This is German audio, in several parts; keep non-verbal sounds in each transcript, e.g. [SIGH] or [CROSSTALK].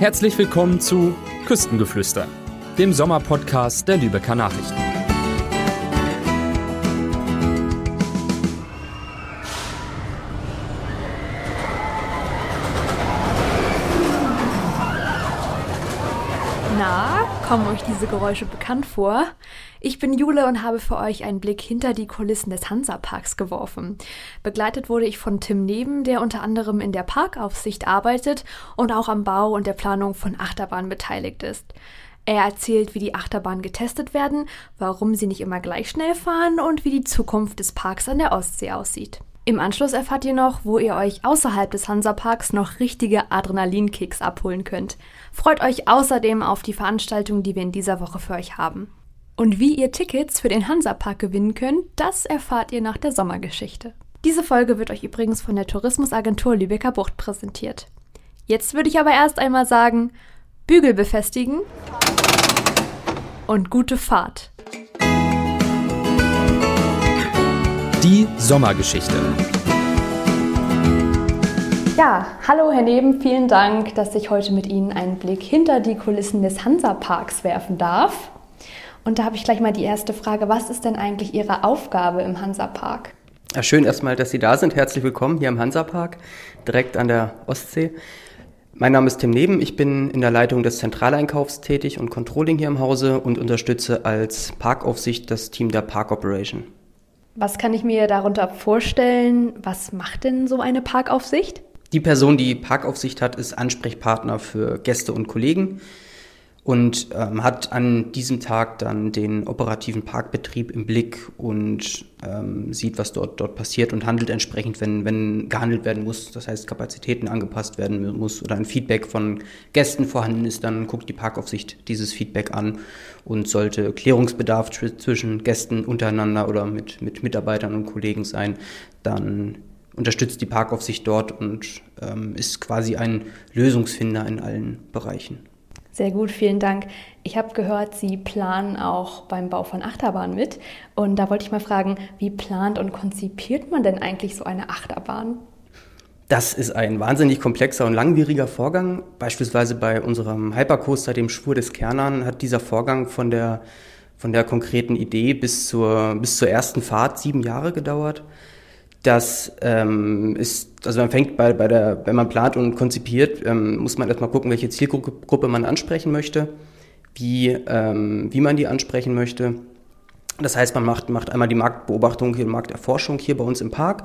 Herzlich willkommen zu Küstengeflüster, dem Sommerpodcast der Lübecker Nachrichten. Na, kommen euch diese Geräusche bekannt vor? Ich bin Jule und habe für euch einen Blick hinter die Kulissen des Hansaparks geworfen. Begleitet wurde ich von Tim Neben, der unter anderem in der Parkaufsicht arbeitet und auch am Bau und der Planung von Achterbahnen beteiligt ist. Er erzählt, wie die Achterbahnen getestet werden, warum sie nicht immer gleich schnell fahren und wie die Zukunft des Parks an der Ostsee aussieht. Im Anschluss erfahrt ihr noch, wo ihr euch außerhalb des Hansaparks noch richtige Adrenalinkicks abholen könnt. Freut euch außerdem auf die Veranstaltungen, die wir in dieser Woche für euch haben. Und wie ihr Tickets für den Hansapark gewinnen könnt, das erfahrt ihr nach der Sommergeschichte. Diese Folge wird euch übrigens von der Tourismusagentur Lübecker Bucht präsentiert. Jetzt würde ich aber erst einmal sagen, Bügel befestigen und gute Fahrt. Die Sommergeschichte. Ja, hallo Herr Neben, vielen Dank, dass ich heute mit Ihnen einen Blick hinter die Kulissen des Hansaparks werfen darf. Und da habe ich gleich mal die erste Frage, was ist denn eigentlich Ihre Aufgabe im Hansapark? Ja, schön erstmal, dass Sie da sind. Herzlich willkommen hier im Hansapark, direkt an der Ostsee. Mein Name ist Tim Neben, ich bin in der Leitung des Zentraleinkaufs tätig und Controlling hier im Hause und unterstütze als Parkaufsicht das Team der Park Operation. Was kann ich mir darunter vorstellen? Was macht denn so eine Parkaufsicht? Die Person, die Parkaufsicht hat, ist Ansprechpartner für Gäste und Kollegen und ähm, hat an diesem Tag dann den operativen Parkbetrieb im Blick und ähm, sieht, was dort, dort passiert und handelt entsprechend, wenn, wenn gehandelt werden muss, das heißt Kapazitäten angepasst werden muss oder ein Feedback von Gästen vorhanden ist, dann guckt die Parkaufsicht dieses Feedback an und sollte Klärungsbedarf zwischen Gästen untereinander oder mit, mit Mitarbeitern und Kollegen sein, dann unterstützt die Parkaufsicht dort und ähm, ist quasi ein Lösungsfinder in allen Bereichen. Sehr gut, vielen Dank. Ich habe gehört, Sie planen auch beim Bau von Achterbahnen mit. Und da wollte ich mal fragen, wie plant und konzipiert man denn eigentlich so eine Achterbahn? Das ist ein wahnsinnig komplexer und langwieriger Vorgang. Beispielsweise bei unserem Hypercoaster, dem Schwur des Kernern, hat dieser Vorgang von der, von der konkreten Idee bis zur, bis zur ersten Fahrt sieben Jahre gedauert. Das ähm, ist, also man fängt bei, bei der, wenn man plant und konzipiert, ähm, muss man erstmal gucken, welche Zielgruppe man ansprechen möchte, wie, ähm, wie man die ansprechen möchte. Das heißt, man macht, macht einmal die Marktbeobachtung, hier Markterforschung hier bei uns im Park.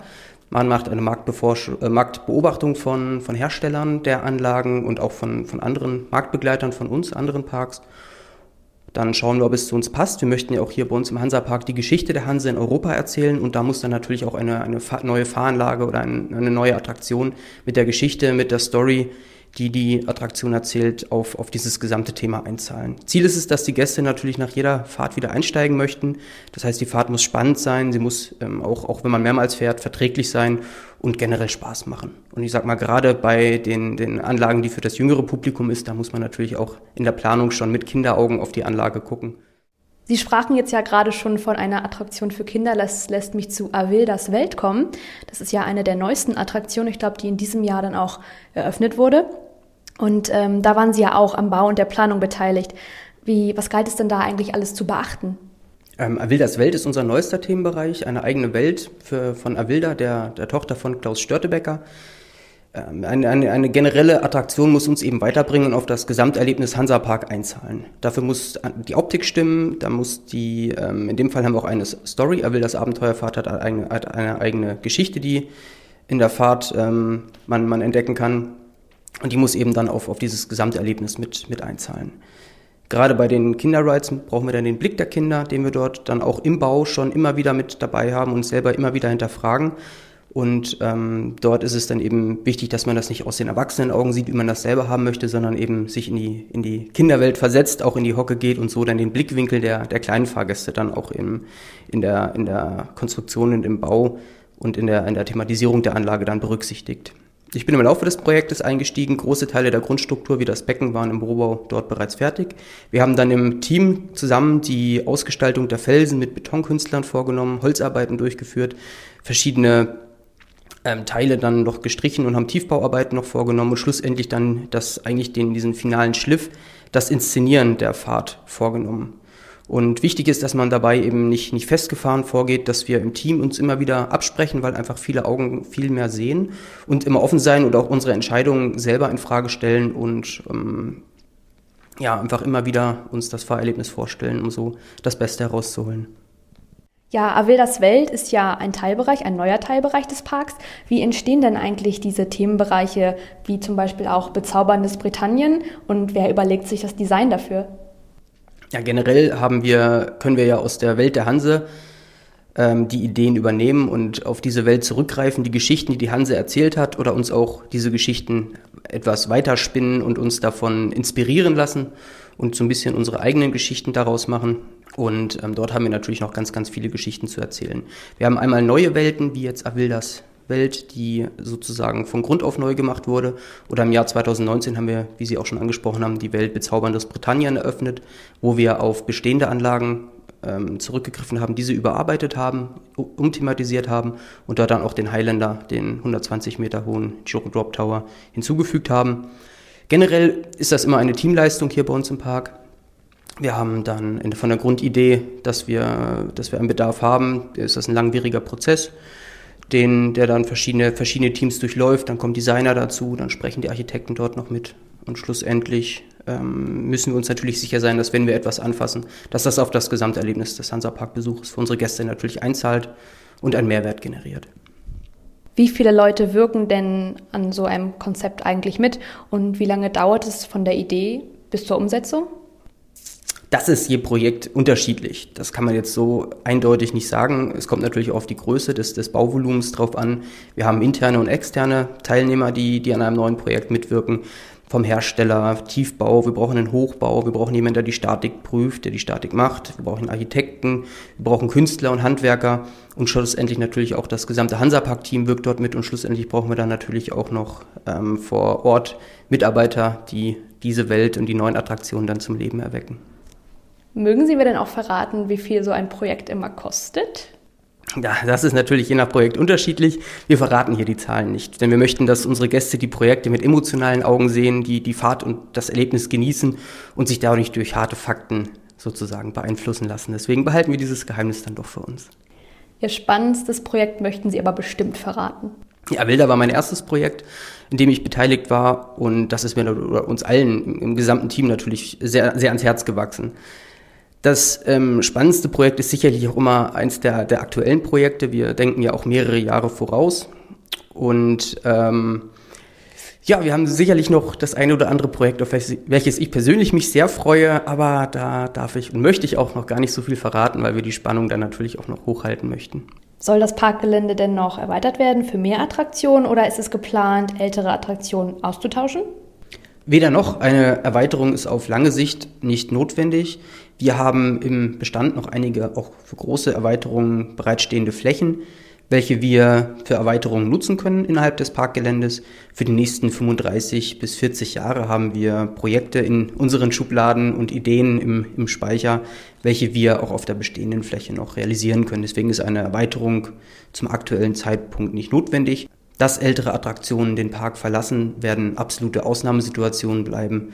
Man macht eine äh, Marktbeobachtung von, von Herstellern der Anlagen und auch von, von anderen Marktbegleitern von uns, anderen Parks. Dann schauen wir, ob es zu uns passt. Wir möchten ja auch hier bei uns im Hansapark die Geschichte der Hanse in Europa erzählen und da muss dann natürlich auch eine, eine neue Fahranlage oder ein, eine neue Attraktion mit der Geschichte, mit der Story die die Attraktion erzählt, auf, auf dieses gesamte Thema einzahlen. Ziel ist es, dass die Gäste natürlich nach jeder Fahrt wieder einsteigen möchten. Das heißt, die Fahrt muss spannend sein, sie muss ähm, auch, auch wenn man mehrmals fährt, verträglich sein und generell Spaß machen. Und ich sag mal, gerade bei den, den Anlagen, die für das jüngere Publikum ist, da muss man natürlich auch in der Planung schon mit Kinderaugen auf die Anlage gucken. Sie sprachen jetzt ja gerade schon von einer Attraktion für Kinder. Das lässt mich zu Avildas Welt kommen. Das ist ja eine der neuesten Attraktionen, ich glaube, die in diesem Jahr dann auch eröffnet wurde. Und ähm, da waren Sie ja auch am Bau und der Planung beteiligt. Wie, was galt es denn da eigentlich alles zu beachten? Ähm, Avildas Welt ist unser neuester Themenbereich, eine eigene Welt für, von Avilda, der, der Tochter von Klaus Störtebecker. Ähm, eine, eine, eine, generelle Attraktion muss uns eben weiterbringen und auf das Gesamterlebnis Hansapark einzahlen. Dafür muss die Optik stimmen, da muss die, ähm, in dem Fall haben wir auch eine Story, er will das Abenteuerfahrt hat eine, hat eine eigene Geschichte, die in der Fahrt ähm, man, man entdecken kann und die muss eben dann auf, auf dieses Gesamterlebnis mit, mit einzahlen. Gerade bei den Kinderrides brauchen wir dann den Blick der Kinder, den wir dort dann auch im Bau schon immer wieder mit dabei haben und selber immer wieder hinterfragen und ähm, dort ist es dann eben wichtig, dass man das nicht aus den Erwachsenenaugen sieht, wie man das selber haben möchte, sondern eben sich in die, in die Kinderwelt versetzt, auch in die Hocke geht und so dann den Blickwinkel der, der kleinen Fahrgäste dann auch im, in, der, in der Konstruktion und im Bau und in der, in der Thematisierung der Anlage dann berücksichtigt. Ich bin im Laufe des Projektes eingestiegen. Große Teile der Grundstruktur wie das Becken waren im Rohbau dort bereits fertig. Wir haben dann im Team zusammen die Ausgestaltung der Felsen mit Betonkünstlern vorgenommen, Holzarbeiten durchgeführt, verschiedene ähm, Teile dann noch gestrichen und haben Tiefbauarbeiten noch vorgenommen und schlussendlich dann das eigentlich den, diesen finalen Schliff, das Inszenieren der Fahrt vorgenommen. Und wichtig ist, dass man dabei eben nicht, nicht festgefahren vorgeht, dass wir im Team uns immer wieder absprechen, weil einfach viele Augen viel mehr sehen und immer offen sein und auch unsere Entscheidungen selber in Frage stellen und ähm, ja, einfach immer wieder uns das Fahrerlebnis vorstellen, um so das Beste herauszuholen. Ja, Avildas Welt ist ja ein Teilbereich, ein neuer Teilbereich des Parks. Wie entstehen denn eigentlich diese Themenbereiche, wie zum Beispiel auch Bezauberndes Britannien und wer überlegt sich das Design dafür? Ja, generell haben wir, können wir ja aus der Welt der Hanse ähm, die Ideen übernehmen und auf diese Welt zurückgreifen, die Geschichten, die die Hanse erzählt hat, oder uns auch diese Geschichten etwas weiterspinnen und uns davon inspirieren lassen und so ein bisschen unsere eigenen Geschichten daraus machen. Und ähm, dort haben wir natürlich noch ganz, ganz viele Geschichten zu erzählen. Wir haben einmal neue Welten, wie jetzt Avildas Welt, die sozusagen von Grund auf neu gemacht wurde. Oder im Jahr 2019 haben wir, wie Sie auch schon angesprochen haben, die Welt Bezauberndes Britannien eröffnet, wo wir auf bestehende Anlagen ähm, zurückgegriffen haben, diese überarbeitet haben, umthematisiert haben und da dann auch den Highlander, den 120 Meter hohen Drop Tower, hinzugefügt haben. Generell ist das immer eine Teamleistung hier bei uns im Park. Wir haben dann von der Grundidee, dass wir, dass wir einen Bedarf haben, ist das ein langwieriger Prozess den, der dann verschiedene, verschiedene Teams durchläuft. Dann kommen Designer dazu, dann sprechen die Architekten dort noch mit. Und schlussendlich ähm, müssen wir uns natürlich sicher sein, dass wenn wir etwas anfassen, dass das auf das Gesamterlebnis des Hansapark-Besuches für unsere Gäste natürlich einzahlt und einen Mehrwert generiert. Wie viele Leute wirken denn an so einem Konzept eigentlich mit und wie lange dauert es von der Idee bis zur Umsetzung? Das ist je Projekt unterschiedlich. Das kann man jetzt so eindeutig nicht sagen. Es kommt natürlich auf die Größe des, des Bauvolumens drauf an. Wir haben interne und externe Teilnehmer, die, die an einem neuen Projekt mitwirken. Vom Hersteller, Tiefbau, wir brauchen einen Hochbau, wir brauchen jemanden, der die Statik prüft, der die Statik macht, wir brauchen Architekten, wir brauchen Künstler und Handwerker und schlussendlich natürlich auch das gesamte Hansapark-Team wirkt dort mit und schlussendlich brauchen wir dann natürlich auch noch ähm, vor Ort Mitarbeiter, die diese Welt und die neuen Attraktionen dann zum Leben erwecken. Mögen Sie mir denn auch verraten, wie viel so ein Projekt immer kostet? Ja, das ist natürlich je nach Projekt unterschiedlich. Wir verraten hier die Zahlen nicht, denn wir möchten, dass unsere Gäste die Projekte mit emotionalen Augen sehen, die die Fahrt und das Erlebnis genießen und sich dadurch durch harte Fakten sozusagen beeinflussen lassen. Deswegen behalten wir dieses Geheimnis dann doch für uns. Ihr spannendstes Projekt möchten Sie aber bestimmt verraten. Ja, Wilder war mein erstes Projekt, in dem ich beteiligt war und das ist mir oder uns allen im, im gesamten Team natürlich sehr, sehr ans Herz gewachsen. Das ähm, spannendste Projekt ist sicherlich auch immer eins der, der aktuellen Projekte. Wir denken ja auch mehrere Jahre voraus. Und ähm, ja, wir haben sicherlich noch das eine oder andere Projekt, auf welches ich persönlich mich sehr freue, aber da darf ich und möchte ich auch noch gar nicht so viel verraten, weil wir die Spannung dann natürlich auch noch hochhalten möchten. Soll das Parkgelände denn noch erweitert werden für mehr Attraktionen oder ist es geplant, ältere Attraktionen auszutauschen? Weder noch. Eine Erweiterung ist auf lange Sicht nicht notwendig. Wir haben im Bestand noch einige auch für große Erweiterungen bereitstehende Flächen, welche wir für Erweiterungen nutzen können innerhalb des Parkgeländes. Für die nächsten 35 bis 40 Jahre haben wir Projekte in unseren Schubladen und Ideen im, im Speicher, welche wir auch auf der bestehenden Fläche noch realisieren können. Deswegen ist eine Erweiterung zum aktuellen Zeitpunkt nicht notwendig. Dass ältere Attraktionen den Park verlassen, werden absolute Ausnahmesituationen bleiben.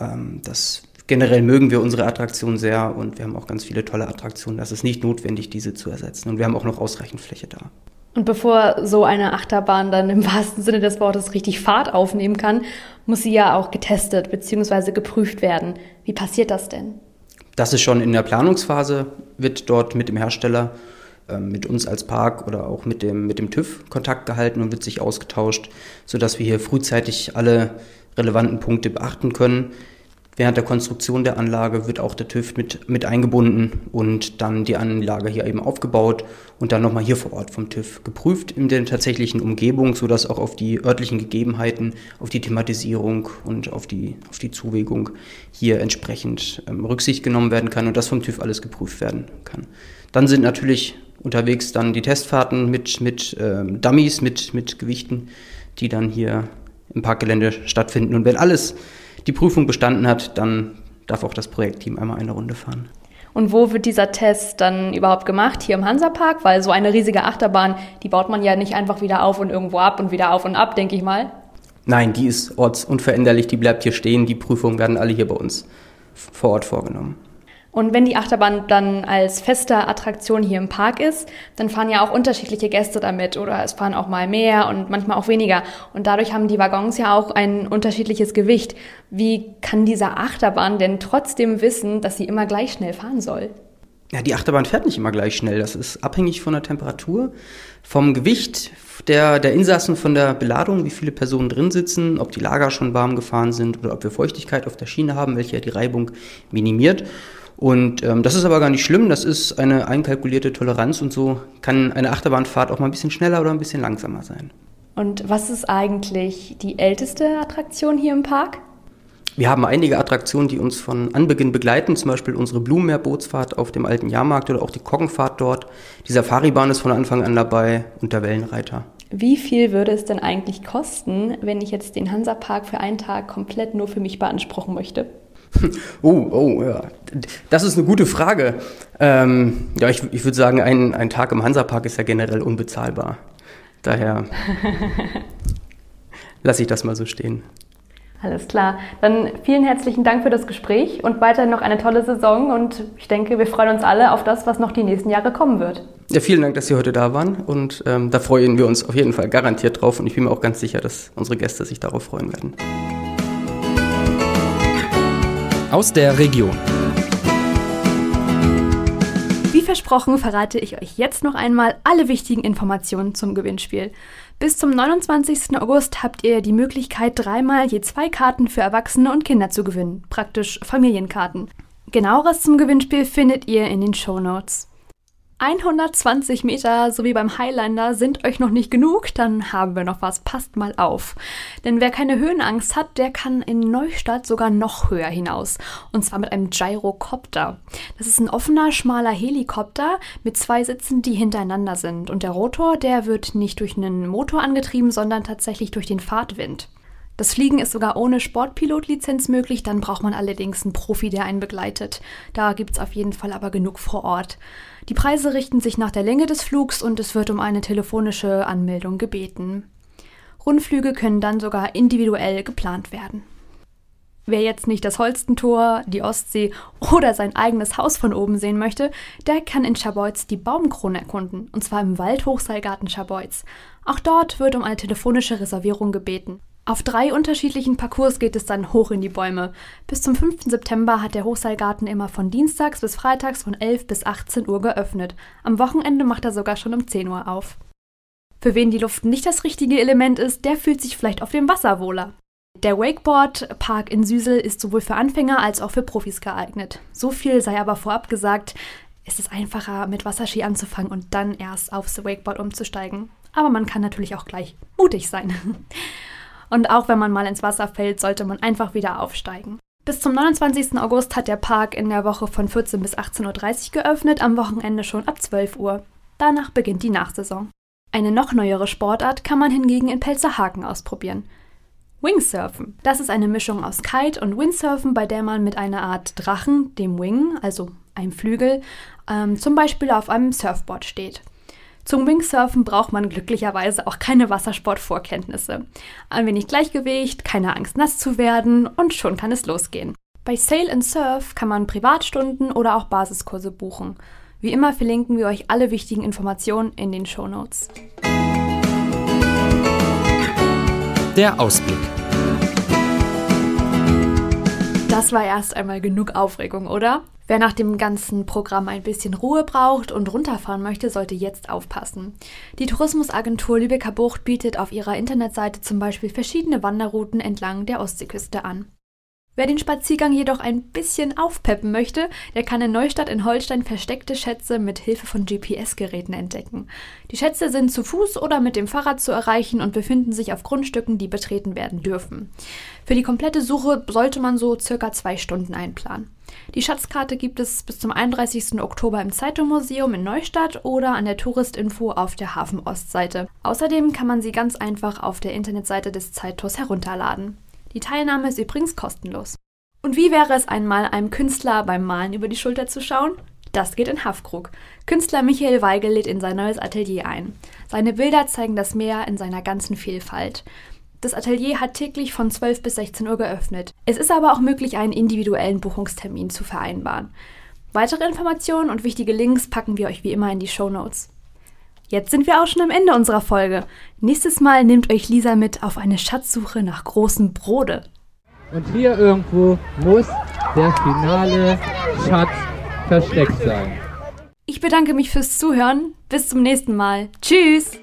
Ähm, das generell mögen wir unsere Attraktionen sehr und wir haben auch ganz viele tolle Attraktionen. Das ist nicht notwendig, diese zu ersetzen. Und wir haben auch noch ausreichend Fläche da. Und bevor so eine Achterbahn dann im wahrsten Sinne des Wortes richtig Fahrt aufnehmen kann, muss sie ja auch getestet bzw. geprüft werden. Wie passiert das denn? Das ist schon in der Planungsphase, wird dort mit dem Hersteller, mit uns als Park oder auch mit dem, mit dem TÜV Kontakt gehalten und wird sich ausgetauscht, sodass wir hier frühzeitig alle relevanten Punkte beachten können. Während der Konstruktion der Anlage wird auch der TÜV mit, mit eingebunden und dann die Anlage hier eben aufgebaut und dann nochmal hier vor Ort vom TÜV geprüft in der tatsächlichen Umgebung, sodass auch auf die örtlichen Gegebenheiten, auf die Thematisierung und auf die, auf die Zuwägung hier entsprechend ähm, Rücksicht genommen werden kann und das vom TÜV alles geprüft werden kann. Dann sind natürlich unterwegs dann die Testfahrten mit, mit ähm, Dummies, mit, mit Gewichten, die dann hier im Parkgelände stattfinden. Und wenn alles die Prüfung bestanden hat, dann darf auch das Projektteam einmal eine Runde fahren. Und wo wird dieser Test dann überhaupt gemacht? Hier im Hansapark? Weil so eine riesige Achterbahn, die baut man ja nicht einfach wieder auf und irgendwo ab und wieder auf und ab, denke ich mal. Nein, die ist ortsunveränderlich, die bleibt hier stehen. Die Prüfungen werden alle hier bei uns vor Ort vorgenommen. Und wenn die Achterbahn dann als feste Attraktion hier im Park ist, dann fahren ja auch unterschiedliche Gäste damit oder es fahren auch mal mehr und manchmal auch weniger. Und dadurch haben die Waggons ja auch ein unterschiedliches Gewicht. Wie kann dieser Achterbahn denn trotzdem wissen, dass sie immer gleich schnell fahren soll? Ja, die Achterbahn fährt nicht immer gleich schnell. Das ist abhängig von der Temperatur, vom Gewicht der, der Insassen, von der Beladung, wie viele Personen drin sitzen, ob die Lager schon warm gefahren sind oder ob wir Feuchtigkeit auf der Schiene haben, welche ja die Reibung minimiert. Und ähm, das ist aber gar nicht schlimm, das ist eine einkalkulierte Toleranz und so kann eine Achterbahnfahrt auch mal ein bisschen schneller oder ein bisschen langsamer sein. Und was ist eigentlich die älteste Attraktion hier im Park? Wir haben einige Attraktionen, die uns von Anbeginn begleiten, zum Beispiel unsere Blumenmeerbootsfahrt auf dem alten Jahrmarkt oder auch die Koggenfahrt dort. Die Safaribahn ist von Anfang an dabei und der Wellenreiter. Wie viel würde es denn eigentlich kosten, wenn ich jetzt den Hansapark für einen Tag komplett nur für mich beanspruchen möchte? Oh, oh, ja. Das ist eine gute Frage. Ähm, ja, ich, ich würde sagen, ein, ein Tag im Hansapark ist ja generell unbezahlbar. Daher [LAUGHS] lasse ich das mal so stehen. Alles klar. Dann vielen herzlichen Dank für das Gespräch und weiterhin noch eine tolle Saison. Und ich denke, wir freuen uns alle auf das, was noch die nächsten Jahre kommen wird. Ja, vielen Dank, dass Sie heute da waren. Und ähm, da freuen wir uns auf jeden Fall garantiert drauf. Und ich bin mir auch ganz sicher, dass unsere Gäste sich darauf freuen werden aus der Region. Wie versprochen verrate ich euch jetzt noch einmal alle wichtigen Informationen zum Gewinnspiel. Bis zum 29. August habt ihr die Möglichkeit, dreimal je zwei Karten für Erwachsene und Kinder zu gewinnen, praktisch Familienkarten. Genaueres zum Gewinnspiel findet ihr in den Show Notes. 120 Meter, so wie beim Highlander, sind euch noch nicht genug, dann haben wir noch was. Passt mal auf. Denn wer keine Höhenangst hat, der kann in Neustadt sogar noch höher hinaus. Und zwar mit einem Gyrocopter. Das ist ein offener, schmaler Helikopter mit zwei Sitzen, die hintereinander sind. Und der Rotor, der wird nicht durch einen Motor angetrieben, sondern tatsächlich durch den Fahrtwind. Das Fliegen ist sogar ohne Sportpilotlizenz möglich, dann braucht man allerdings einen Profi, der einen begleitet. Da gibt es auf jeden Fall aber genug vor Ort. Die Preise richten sich nach der Länge des Flugs und es wird um eine telefonische Anmeldung gebeten. Rundflüge können dann sogar individuell geplant werden. Wer jetzt nicht das Holstentor, die Ostsee oder sein eigenes Haus von oben sehen möchte, der kann in Scharbeutz die Baumkrone erkunden, und zwar im Waldhochseilgarten Scharbeutz. Auch dort wird um eine telefonische Reservierung gebeten. Auf drei unterschiedlichen Parcours geht es dann hoch in die Bäume. Bis zum 5. September hat der Hochseilgarten immer von Dienstags bis Freitags von 11 bis 18 Uhr geöffnet. Am Wochenende macht er sogar schon um 10 Uhr auf. Für wen die Luft nicht das richtige Element ist, der fühlt sich vielleicht auf dem Wasser wohler. Der Wakeboard-Park in Süsel ist sowohl für Anfänger als auch für Profis geeignet. So viel sei aber vorab gesagt, es ist einfacher, mit Wasserski anzufangen und dann erst aufs Wakeboard umzusteigen. Aber man kann natürlich auch gleich mutig sein. [LAUGHS] Und auch wenn man mal ins Wasser fällt, sollte man einfach wieder aufsteigen. Bis zum 29. August hat der Park in der Woche von 14 bis 18.30 Uhr geöffnet, am Wochenende schon ab 12 Uhr. Danach beginnt die Nachsaison. Eine noch neuere Sportart kann man hingegen in Pelzerhaken ausprobieren. Wingsurfen. Das ist eine Mischung aus Kite und Windsurfen, bei der man mit einer Art Drachen, dem Wing, also einem Flügel, ähm, zum Beispiel auf einem Surfboard steht. Zum Wingsurfen braucht man glücklicherweise auch keine Wassersportvorkenntnisse. Ein wenig Gleichgewicht, keine Angst nass zu werden und schon kann es losgehen. Bei Sail and Surf kann man Privatstunden oder auch Basiskurse buchen. Wie immer verlinken wir euch alle wichtigen Informationen in den Show Notes. Der Ausblick. Das war erst einmal genug Aufregung, oder? Wer nach dem ganzen Programm ein bisschen Ruhe braucht und runterfahren möchte, sollte jetzt aufpassen. Die Tourismusagentur Lübecker Bucht bietet auf ihrer Internetseite zum Beispiel verschiedene Wanderrouten entlang der Ostseeküste an. Wer den Spaziergang jedoch ein bisschen aufpeppen möchte, der kann in Neustadt in Holstein versteckte Schätze mit Hilfe von GPS-Geräten entdecken. Die Schätze sind zu Fuß oder mit dem Fahrrad zu erreichen und befinden sich auf Grundstücken, die betreten werden dürfen. Für die komplette Suche sollte man so circa zwei Stunden einplanen. Die Schatzkarte gibt es bis zum 31. Oktober im Zeitungsmuseum in Neustadt oder an der Touristinfo auf der Hafen-Ostseite. Außerdem kann man sie ganz einfach auf der Internetseite des Zeitos herunterladen. Die Teilnahme ist übrigens kostenlos. Und wie wäre es einmal, einem Künstler beim Malen über die Schulter zu schauen? Das geht in Haffkrug. Künstler Michael Weigel lädt in sein neues Atelier ein. Seine Bilder zeigen das Meer in seiner ganzen Vielfalt. Das Atelier hat täglich von 12 bis 16 Uhr geöffnet. Es ist aber auch möglich, einen individuellen Buchungstermin zu vereinbaren. Weitere Informationen und wichtige Links packen wir euch wie immer in die Show Notes. Jetzt sind wir auch schon am Ende unserer Folge. Nächstes Mal nimmt euch Lisa mit auf eine Schatzsuche nach großen Brode. Und hier irgendwo muss der finale Schatz versteckt sein. Ich bedanke mich fürs Zuhören. Bis zum nächsten Mal. Tschüss!